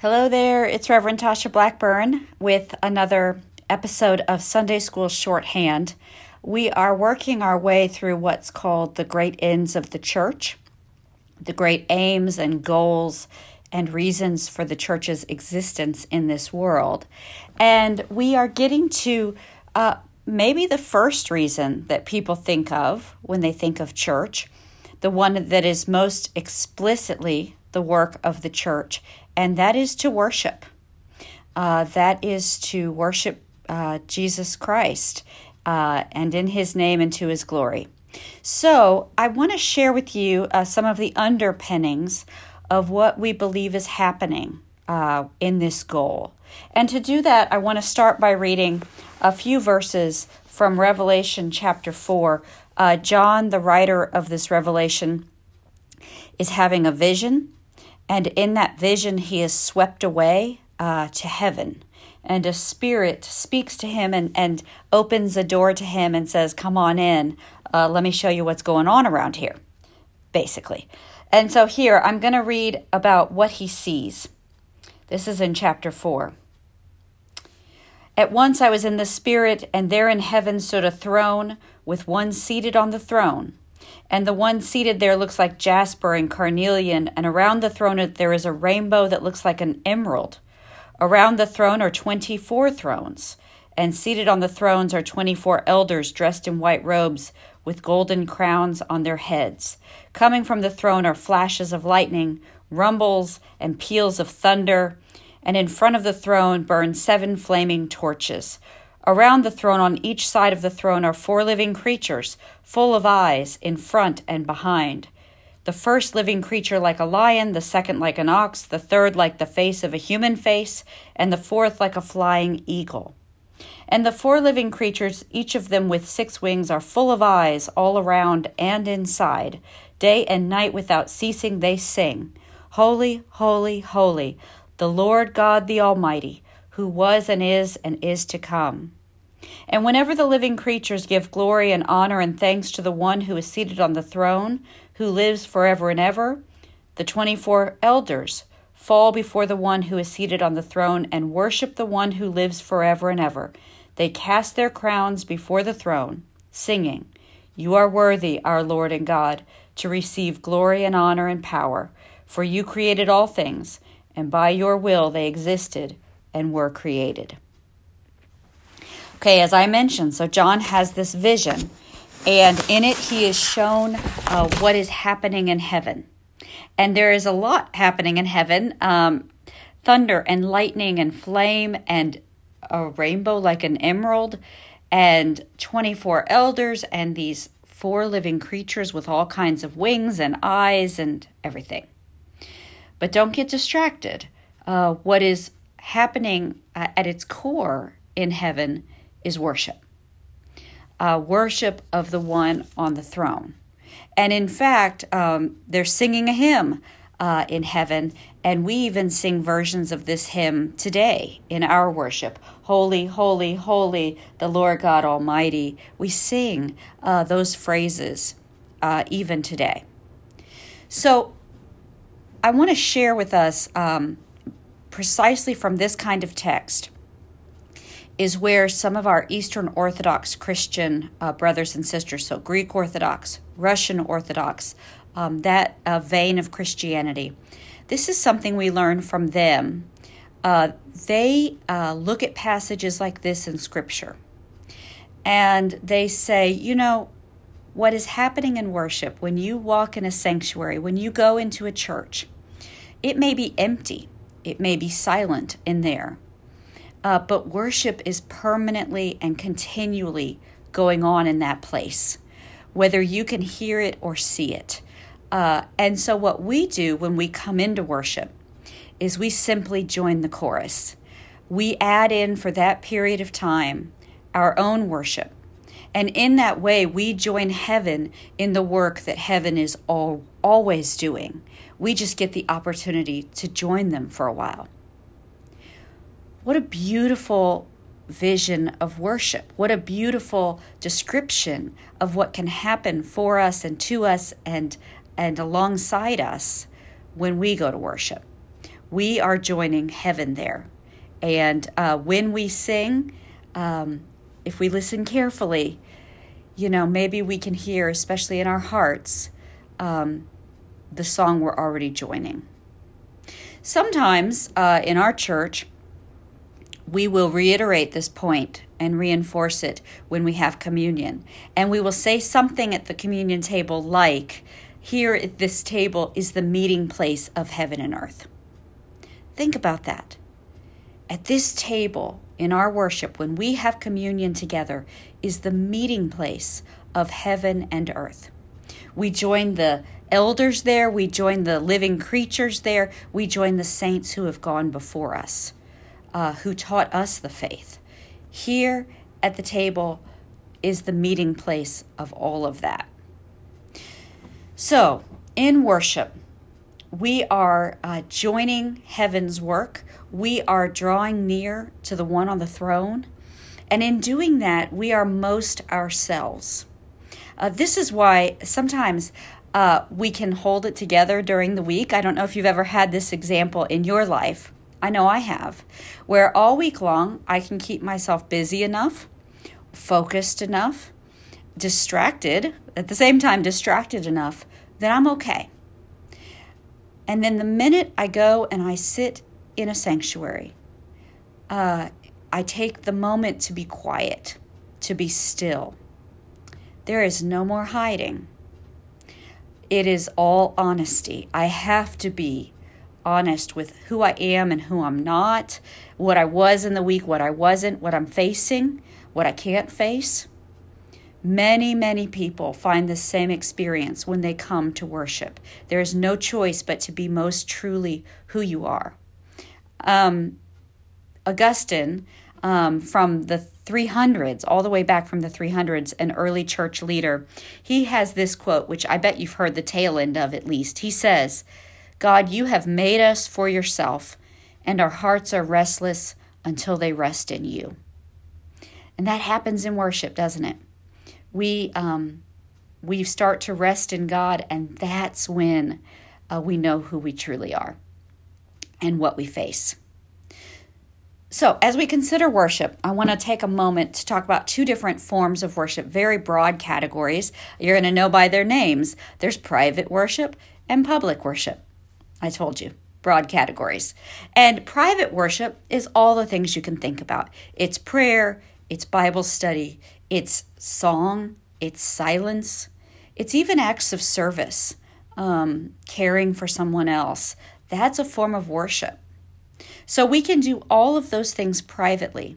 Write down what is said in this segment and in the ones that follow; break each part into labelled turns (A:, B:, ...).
A: Hello there, it's Reverend Tasha Blackburn with another episode of Sunday School Shorthand. We are working our way through what's called the great ends of the church, the great aims and goals and reasons for the church's existence in this world. And we are getting to uh, maybe the first reason that people think of when they think of church, the one that is most explicitly the work of the church, and that is to worship. Uh, that is to worship uh, Jesus Christ uh, and in his name and to his glory. So, I want to share with you uh, some of the underpinnings of what we believe is happening uh, in this goal. And to do that, I want to start by reading a few verses from Revelation chapter 4. Uh, John, the writer of this revelation, is having a vision and in that vision, he is swept away uh, to heaven. And a spirit speaks to him and, and opens a door to him and says, Come on in. Uh, let me show you what's going on around here, basically. And so here, I'm going to read about what he sees. This is in chapter 4. At once I was in the Spirit, and there in heaven stood a throne with one seated on the throne and the one seated there looks like jasper and carnelian, and around the throne there is a rainbow that looks like an emerald. Around the throne are twenty four thrones, and seated on the thrones are twenty four elders dressed in white robes with golden crowns on their heads. Coming from the throne are flashes of lightning, rumbles, and peals of thunder, and in front of the throne burn seven flaming torches. Around the throne, on each side of the throne, are four living creatures, full of eyes, in front and behind. The first living creature like a lion, the second like an ox, the third like the face of a human face, and the fourth like a flying eagle. And the four living creatures, each of them with six wings, are full of eyes all around and inside. Day and night without ceasing they sing, Holy, holy, holy, the Lord God the Almighty, who was and is and is to come. And whenever the living creatures give glory and honor and thanks to the one who is seated on the throne, who lives forever and ever, the 24 elders fall before the one who is seated on the throne and worship the one who lives forever and ever. They cast their crowns before the throne, singing, You are worthy, our Lord and God, to receive glory and honor and power, for you created all things, and by your will they existed and were created. Okay, as I mentioned, so John has this vision, and in it he is shown uh, what is happening in heaven. And there is a lot happening in heaven um, thunder and lightning and flame and a rainbow like an emerald, and 24 elders, and these four living creatures with all kinds of wings and eyes and everything. But don't get distracted. Uh, what is happening uh, at its core in heaven is worship uh, worship of the one on the throne. And in fact, um, they're singing a hymn uh, in heaven, and we even sing versions of this hymn today in our worship. Holy, holy, holy, the Lord God Almighty. We sing uh, those phrases uh, even today. So I want to share with us um, precisely from this kind of text is where some of our Eastern Orthodox Christian uh, brothers and sisters, so Greek Orthodox, Russian Orthodox, um, that uh, vein of Christianity, this is something we learn from them. Uh, they uh, look at passages like this in Scripture. And they say, you know, what is happening in worship when you walk in a sanctuary, when you go into a church, it may be empty, it may be silent in there uh, but worship is permanently and continually going on in that place, whether you can hear it or see it. Uh, and so, what we do when we come into worship is we simply join the chorus. We add in for that period of time our own worship. And in that way, we join heaven in the work that heaven is all, always doing. We just get the opportunity to join them for a while. What a beautiful vision of worship. What a beautiful description of what can happen for us and to us and and alongside us when we go to worship. we are joining heaven there. And uh, when we sing, um, if we listen carefully, you know, maybe we can hear, especially in our hearts, um, the song we're already joining. Sometimes uh, in our church, we will reiterate this point and reinforce it when we have communion. And we will say something at the communion table like, Here at this table is the meeting place of heaven and earth. Think about that. At this table in our worship, when we have communion together, is the meeting place of heaven and earth. We join the elders there, we join the living creatures there, we join the saints who have gone before us, uh, who taught us the faith. Here at the table is the meeting place of all of that. So, in worship, we are uh, joining heaven's work. We are drawing near to the one on the throne. And in doing that, we are most ourselves. Uh, this is why sometimes uh, we can hold it together during the week. I don't know if you've ever had this example in your life. I know I have, where all week long I can keep myself busy enough, focused enough, distracted, at the same time, distracted enough that I'm okay. And then the minute I go and I sit in a sanctuary, uh, I take the moment to be quiet, to be still. There is no more hiding. It is all honesty. I have to be honest with who I am and who I'm not, what I was in the week, what I wasn't, what I'm facing, what I can't face. Many, many people find the same experience when they come to worship. There is no choice but to be most truly who you are. Um, Augustine, um, from the 300s, all the way back from the 300s, an early church leader, he has this quote, which I bet you've heard the tail end of at least. He says, God, you have made us for yourself, and our hearts are restless until they rest in you. And that happens in worship, doesn't it? we um, we start to rest in God, and that's when uh, we know who we truly are and what we face. So, as we consider worship, I want to take a moment to talk about two different forms of worship, very broad categories. You're going to know by their names. There's private worship and public worship. I told you, broad categories. And private worship is all the things you can think about it's prayer, it's Bible study, it's song, it's silence, it's even acts of service, um, caring for someone else. That's a form of worship. So we can do all of those things privately.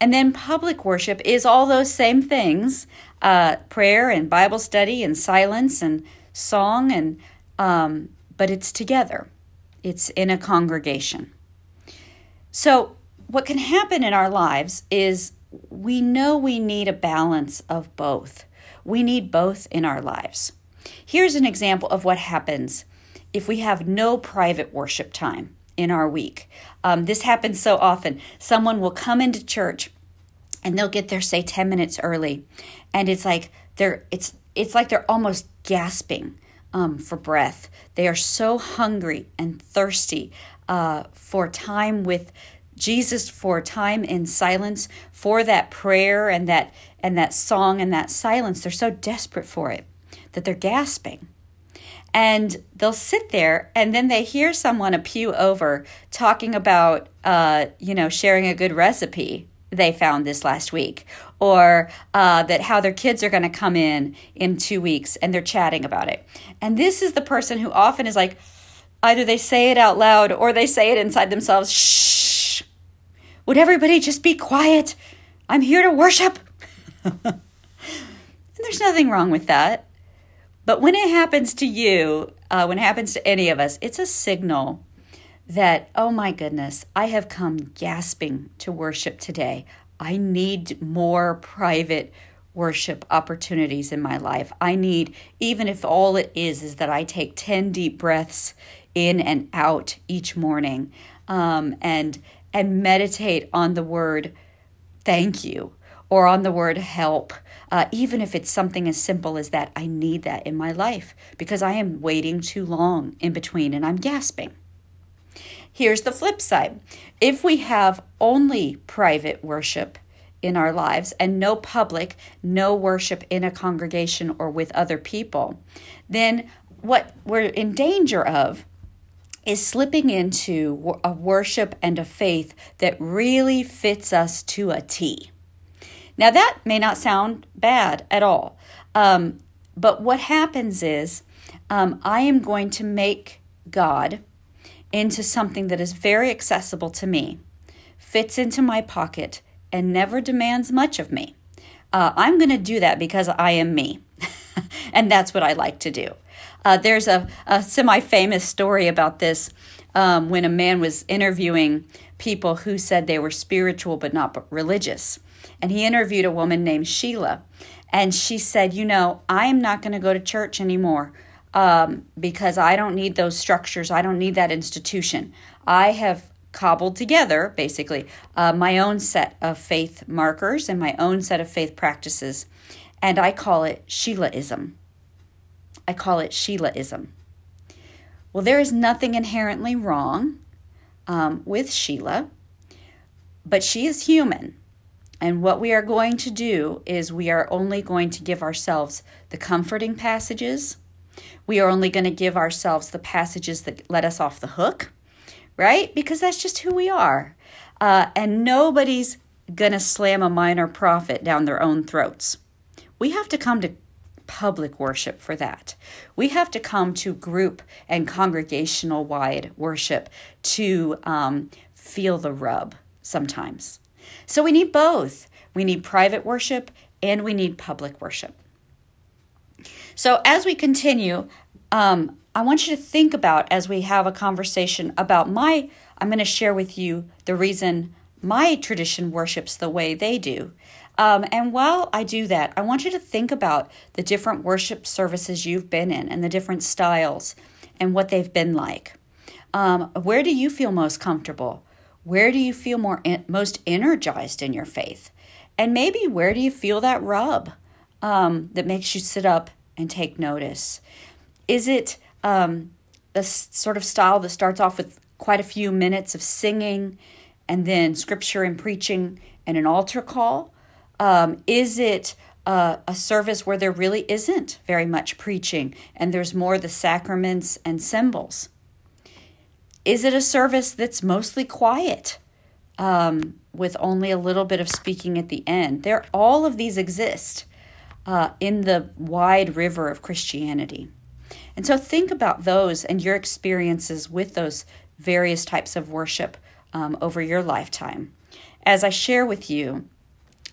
A: And then public worship is all those same things uh, prayer and Bible study and silence and song, and um, but it's together, it's in a congregation. So, what can happen in our lives is we know we need a balance of both. We need both in our lives. Here's an example of what happens if we have no private worship time in our week. Um, this happens so often. Someone will come into church and they'll get there, say, 10 minutes early, and it's like they're it's it's like they're almost gasping um, for breath. They are so hungry and thirsty uh, for time with Jesus for time in silence, for that prayer and that and that song and that silence. They're so desperate for it that they're gasping. And they'll sit there and then they hear someone a pew over talking about uh, you know, sharing a good recipe they found this last week or uh, that how their kids are going to come in in two weeks and they're chatting about it and this is the person who often is like either they say it out loud or they say it inside themselves shh would everybody just be quiet? I'm here to worship. and there's nothing wrong with that. But when it happens to you, uh, when it happens to any of us, it's a signal that, oh my goodness, I have come gasping to worship today. I need more private worship opportunities in my life. I need, even if all it is, is that I take 10 deep breaths in and out each morning um, and and meditate on the word thank you or on the word help. Uh, even if it's something as simple as that, I need that in my life because I am waiting too long in between and I'm gasping. Here's the flip side if we have only private worship in our lives and no public, no worship in a congregation or with other people, then what we're in danger of is slipping into a worship and a faith that really fits us to a T. Now, that may not sound bad at all, um, but what happens is um, I am going to make God into something that is very accessible to me, fits into my pocket, and never demands much of me. Uh, I'm going to do that because I am me, and that's what I like to do. Uh, there's a, a semi famous story about this um, when a man was interviewing people who said they were spiritual but not religious. And he interviewed a woman named Sheila. And she said, You know, I'm not going to go to church anymore um, because I don't need those structures. I don't need that institution. I have cobbled together, basically, uh, my own set of faith markers and my own set of faith practices. And I call it Sheilaism. I call it Sheilaism. Well, there is nothing inherently wrong um, with Sheila, but she is human. And what we are going to do is we are only going to give ourselves the comforting passages. We are only going to give ourselves the passages that let us off the hook, right? Because that's just who we are. Uh, and nobody's going to slam a minor prophet down their own throats. We have to come to public worship for that. We have to come to group and congregational wide worship to um, feel the rub sometimes. So we need both. We need private worship and we need public worship. So as we continue, um, I want you to think about as we have a conversation about my, I'm going to share with you the reason my tradition worships the way they do. Um, and while I do that, I want you to think about the different worship services you've been in and the different styles and what they've been like. Um, where do you feel most comfortable? Where do you feel more most energized in your faith? And maybe where do you feel that rub um, that makes you sit up and take notice? Is it um, a sort of style that starts off with quite a few minutes of singing and then scripture and preaching and an altar call? Um, is it uh, a service where there really isn't very much preaching and there's more the sacraments and symbols? Is it a service that's mostly quiet um, with only a little bit of speaking at the end? There, all of these exist uh, in the wide river of Christianity. And so think about those and your experiences with those various types of worship um, over your lifetime. As I share with you,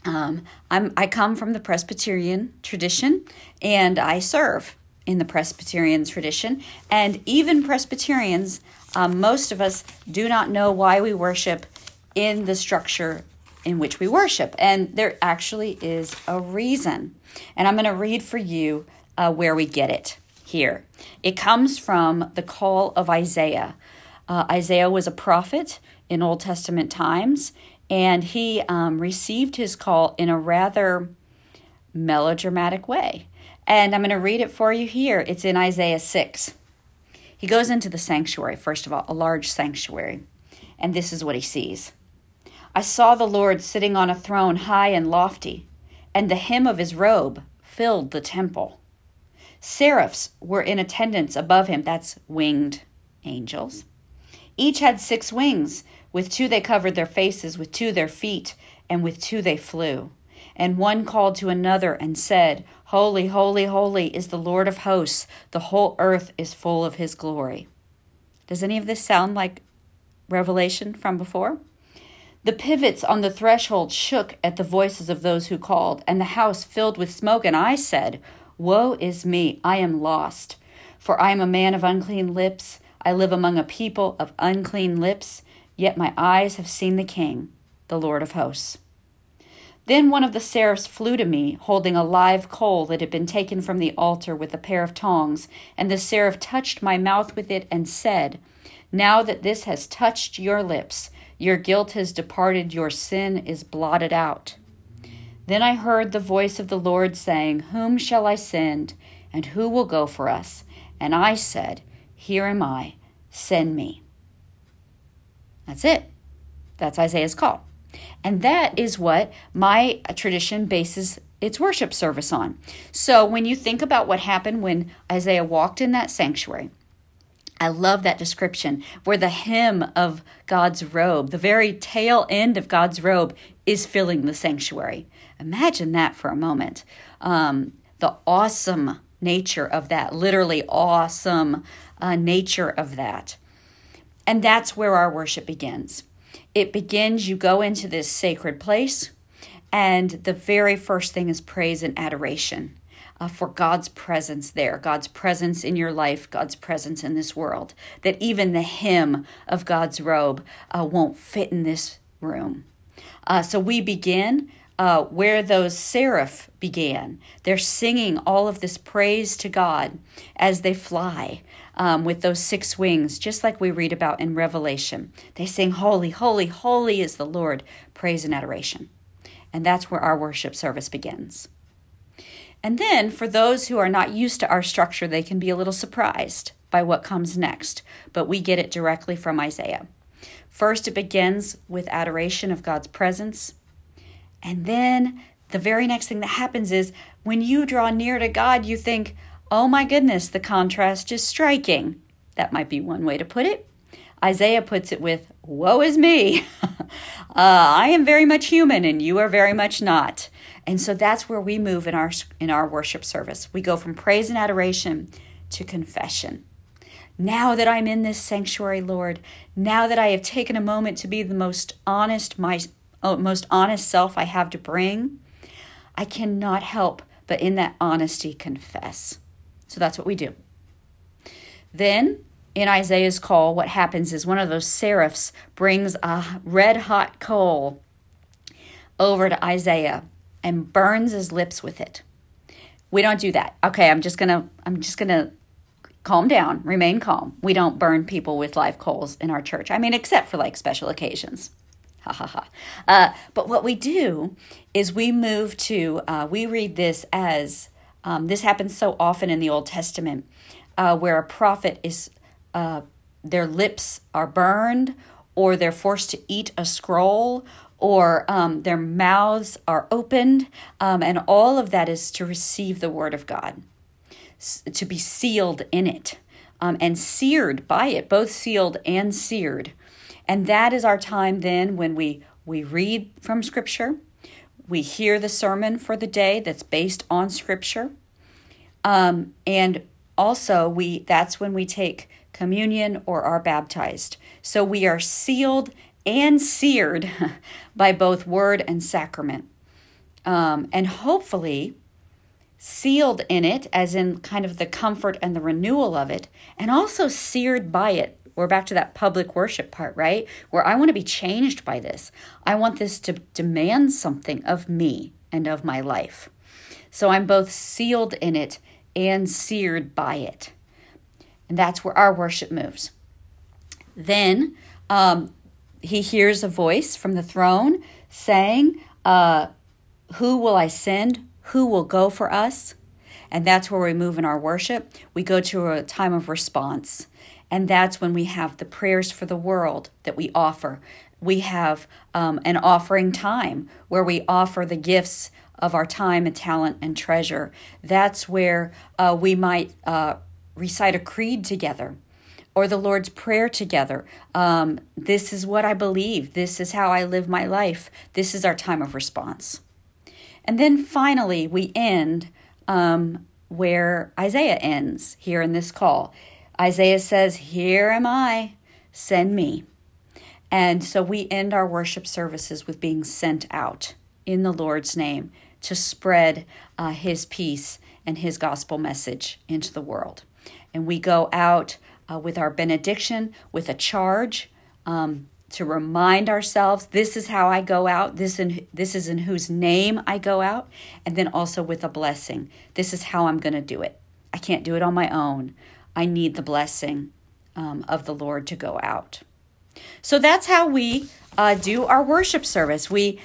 A: um, I'm, I come from the Presbyterian tradition and I serve in the Presbyterian tradition. And even Presbyterians, um, most of us do not know why we worship in the structure in which we worship. And there actually is a reason. And I'm going to read for you uh, where we get it here. It comes from the call of Isaiah. Uh, Isaiah was a prophet in Old Testament times, and he um, received his call in a rather melodramatic way. And I'm going to read it for you here. It's in Isaiah 6. He goes into the sanctuary, first of all, a large sanctuary, and this is what he sees I saw the Lord sitting on a throne high and lofty, and the hem of his robe filled the temple. Seraphs were in attendance above him, that's winged angels. Each had six wings. With two they covered their faces, with two their feet, and with two they flew. And one called to another and said, Holy, holy, holy is the Lord of hosts. The whole earth is full of his glory. Does any of this sound like revelation from before? The pivots on the threshold shook at the voices of those who called, and the house filled with smoke. And I said, Woe is me, I am lost, for I am a man of unclean lips. I live among a people of unclean lips Yet my eyes have seen the King, the Lord of hosts. Then one of the seraphs flew to me, holding a live coal that had been taken from the altar with a pair of tongs, and the seraph touched my mouth with it and said, Now that this has touched your lips, your guilt has departed, your sin is blotted out. Then I heard the voice of the Lord saying, Whom shall I send, and who will go for us? And I said, Here am I, send me. That's it. That's Isaiah's call. And that is what my tradition bases its worship service on. So when you think about what happened when Isaiah walked in that sanctuary, I love that description where the hem of God's robe, the very tail end of God's robe, is filling the sanctuary. Imagine that for a moment. Um, the awesome nature of that, literally awesome uh, nature of that. And that's where our worship begins. It begins, you go into this sacred place, and the very first thing is praise and adoration. Uh, for God's presence there, God's presence in your life, God's presence in this world. That even the hem of God's robe uh, won't fit in this room. Uh, so we begin uh, where those seraph began. They're singing all of this praise to God as they fly um, with those six wings, just like we read about in Revelation. They sing, Holy, holy, holy is the Lord, praise and adoration. And that's where our worship service begins. And then, for those who are not used to our structure, they can be a little surprised by what comes next, but we get it directly from Isaiah. First, it begins with adoration of God's presence. And then the very next thing that happens is when you draw near to God, you think, oh my goodness, the contrast is striking. That might be one way to put it. Isaiah puts it with, woe is me. uh, I am very much human and you are very much not. And so that's where we move in our in our worship service. We go from praise and adoration to confession. Now that I'm in this sanctuary, Lord, now that I have taken a moment to be the most honest my oh, most honest self I have to bring, I cannot help but in that honesty confess. So that's what we do. Then in Isaiah's call, what happens is one of those seraphs brings a red hot coal over to Isaiah and burns his lips with it. We don't do that. Okay, I'm just gonna I'm just gonna calm down, remain calm. We don't burn people with live coals in our church. I mean, except for like special occasions. Ha ha ha. Uh, but what we do is we move to, uh, we read this as, um, this happens so often in the Old Testament, uh, where a prophet is, uh, their lips are burned, or they're forced to eat a scroll, or um, their mouths are opened, um, and all of that is to receive the word of God, to be sealed in it, um, and seared by it, both sealed and seared. And that is our time then when we, we read from Scripture, we hear the sermon for the day that's based on Scripture, um, and also we that's when we take communion or are baptized. So we are sealed and seared by both word and sacrament. Um, and hopefully sealed in it, as in kind of the comfort and the renewal of it, and also seared by it. We're back to that public worship part, right? Where I want to be changed by this. I want this to demand something of me and of my life. So I'm both sealed in it and seared by it. And that's where our worship moves. Then um, he hears a voice from the throne saying, uh, Who will I send? Who will go for us? And that's where we move in our worship. We go to a time of response. And that's when we have the prayers for the world that we offer. We have um, an offering time where we offer the gifts of our time and talent and treasure. That's where uh, we might uh, recite a creed together or the Lord's Prayer together. Um, this is what I believe. This is how I live my life. This is our time of response. And then finally, we end um, where Isaiah ends here in this call. Isaiah says, Here am I, send me. And so we end our worship services with being sent out in the Lord's name to spread uh, his peace and his gospel message into the world. And we go out uh, with our benediction, with a charge um, to remind ourselves this is how I go out, this, in, this is in whose name I go out, and then also with a blessing. This is how I'm going to do it. I can't do it on my own. I need the blessing um, of the Lord to go out. So that's how we uh, do our worship service. We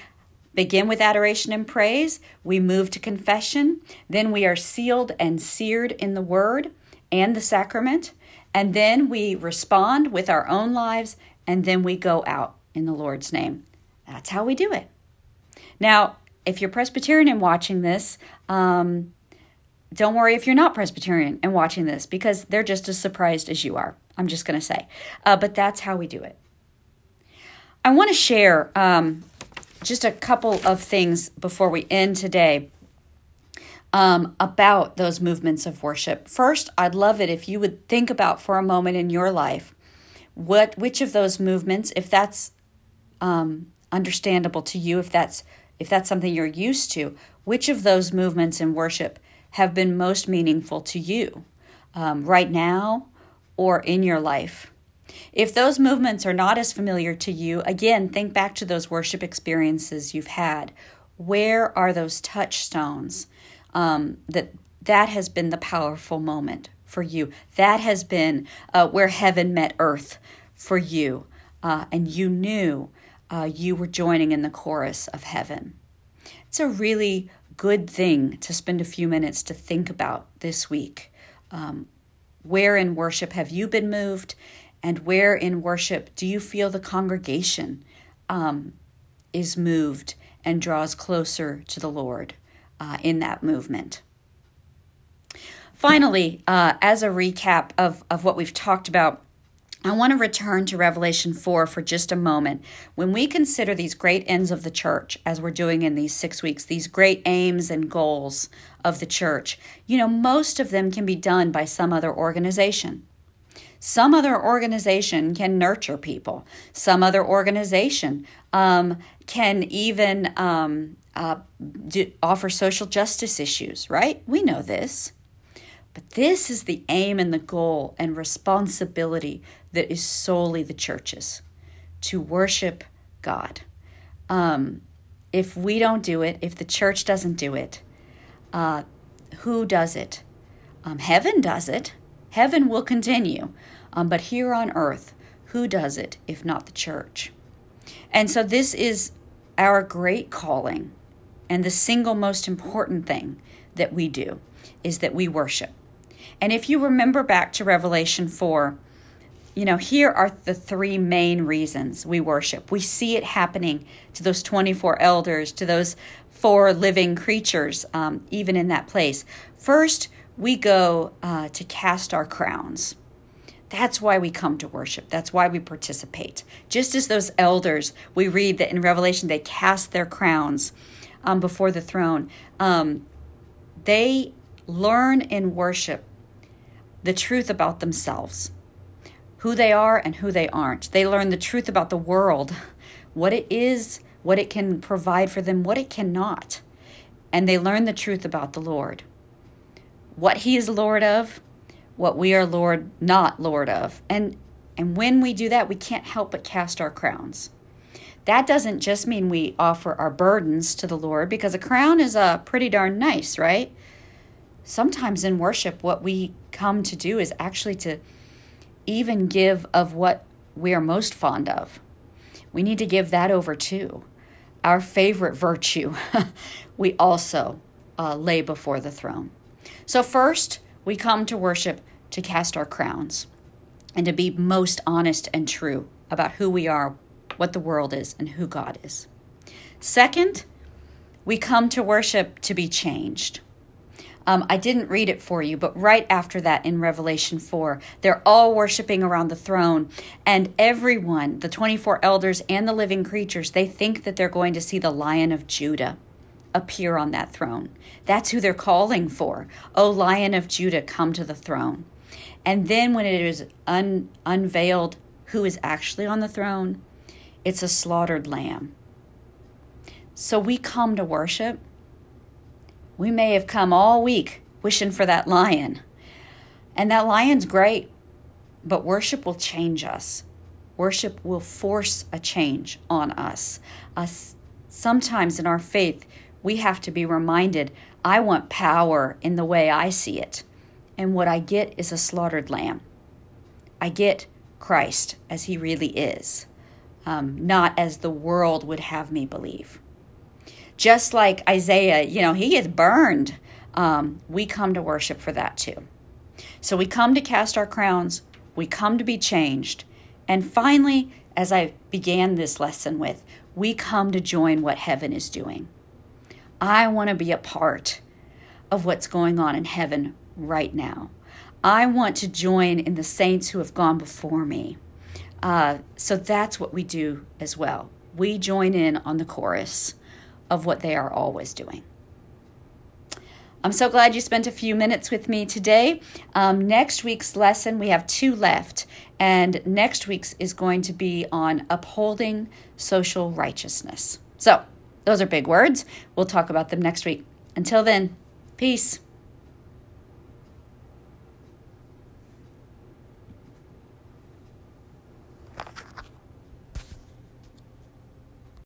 A: begin with adoration and praise, we move to confession, then we are sealed and seared in the word and the sacrament. And then we respond with our own lives and then we go out in the Lord's name. That's how we do it. Now, if you're Presbyterian and watching this, um, don't worry if you're not Presbyterian and watching this because they're just as surprised as you are. I'm just going to say. Uh, but that's how we do it. I want to share um, just a couple of things before we end today um, about those movements of worship. First, I'd love it if you would think about for a moment in your life what which of those movements, if that's um, understandable to you, if that's if that's something you're used to, which of those movements in worship have been most meaningful to you um, right now or in your life? If those movements are not as familiar to you, again, think back to those worship experiences you've had. Where are those touchstones um, that that has been the powerful moment for you? That has been uh, where heaven met earth for you, uh, and you knew uh, you were joining in the chorus of heaven. It's a really good thing to spend a few minutes to think about this week. Um, where in worship have you been moved? And where in worship do you feel the congregation um, is moved and draws closer to the Lord uh, in that movement? Finally, uh, as a recap of, of what we've talked about, I want to return to Revelation 4 for just a moment. When we consider these great ends of the church, as we're doing in these six weeks, these great aims and goals of the church, you know, most of them can be done by some other organization. Some other organization can nurture people. Some other organization um, can even um, uh, do, offer social justice issues, right? We know this. But this is the aim and the goal and responsibility that is solely the church's to worship God. Um, if we don't do it, if the church doesn't do it, uh, who does it? Um, heaven does it. Heaven will continue. Um, but here on earth, who does it if not the church? And so this is our great calling. And the single most important thing that we do is that we worship. And if you remember back to Revelation 4, you know, here are the three main reasons we worship. We see it happening to those 24 elders, to those four living creatures, um, even in that place. First, we go uh, to cast our crowns. That's why we come to worship. That's why we participate. Just as those elders, we read that in Revelation, they cast their crowns um, before the throne. Um, they learn in worship the truth about themselves, who they are and who they aren't. They learn the truth about the world, what it is, what it can provide for them, what it cannot. And they learn the truth about the Lord, what He is Lord of, what we are Lord not Lord of. And and when we do that, we can't help but cast our crowns. That doesn't just mean we offer our burdens to the Lord because a crown is uh, pretty darn nice, right? Sometimes in worship, what we come to do is actually to even give of what we are most fond of. We need to give that over too. Our favorite virtue, we also uh, lay before the throne. So, first, we come to worship to cast our crowns and to be most honest and true about who we are, what the world is, and who God is. Second, we come to worship to be changed. Um, I didn't read it for you, but right after that in Revelation 4, they're all worshiping around the throne, and everyone, the 24 elders and the living creatures, they think that they're going to see the Lion of Judah appear on that throne. That's who they're calling for. O Lion of Judah, come to the throne. And then when it is un- unveiled who is actually on the throne, it's a slaughtered lamb. So we come to worship. We may have come all week wishing for that lion. And that lion's great, but worship will change us. Worship will force a change on us. us sometimes in our faith, we have to be reminded I want power in the way I see it and what I get is a slaughtered lamb. I get Christ as he really is, um, not as the world would have me believe. Just like Isaiah, you know, he is burned. Um, we come to worship for that too. So we come to cast our crowns, we come to be changed, and finally as I began this lesson with, we come to join what heaven is doing. I want to be a part of what's going on in heaven right now. I want to join in the saints who have gone before me. Uh, so that's what we do as well. We join in on the chorus of what they are always doing. I'm so glad you spent a few minutes with me today. Um, next week's lesson, we have two left, and next week's is going to be on upholding social righteousness. So, those are big words. We'll talk about them next week. Until then, peace.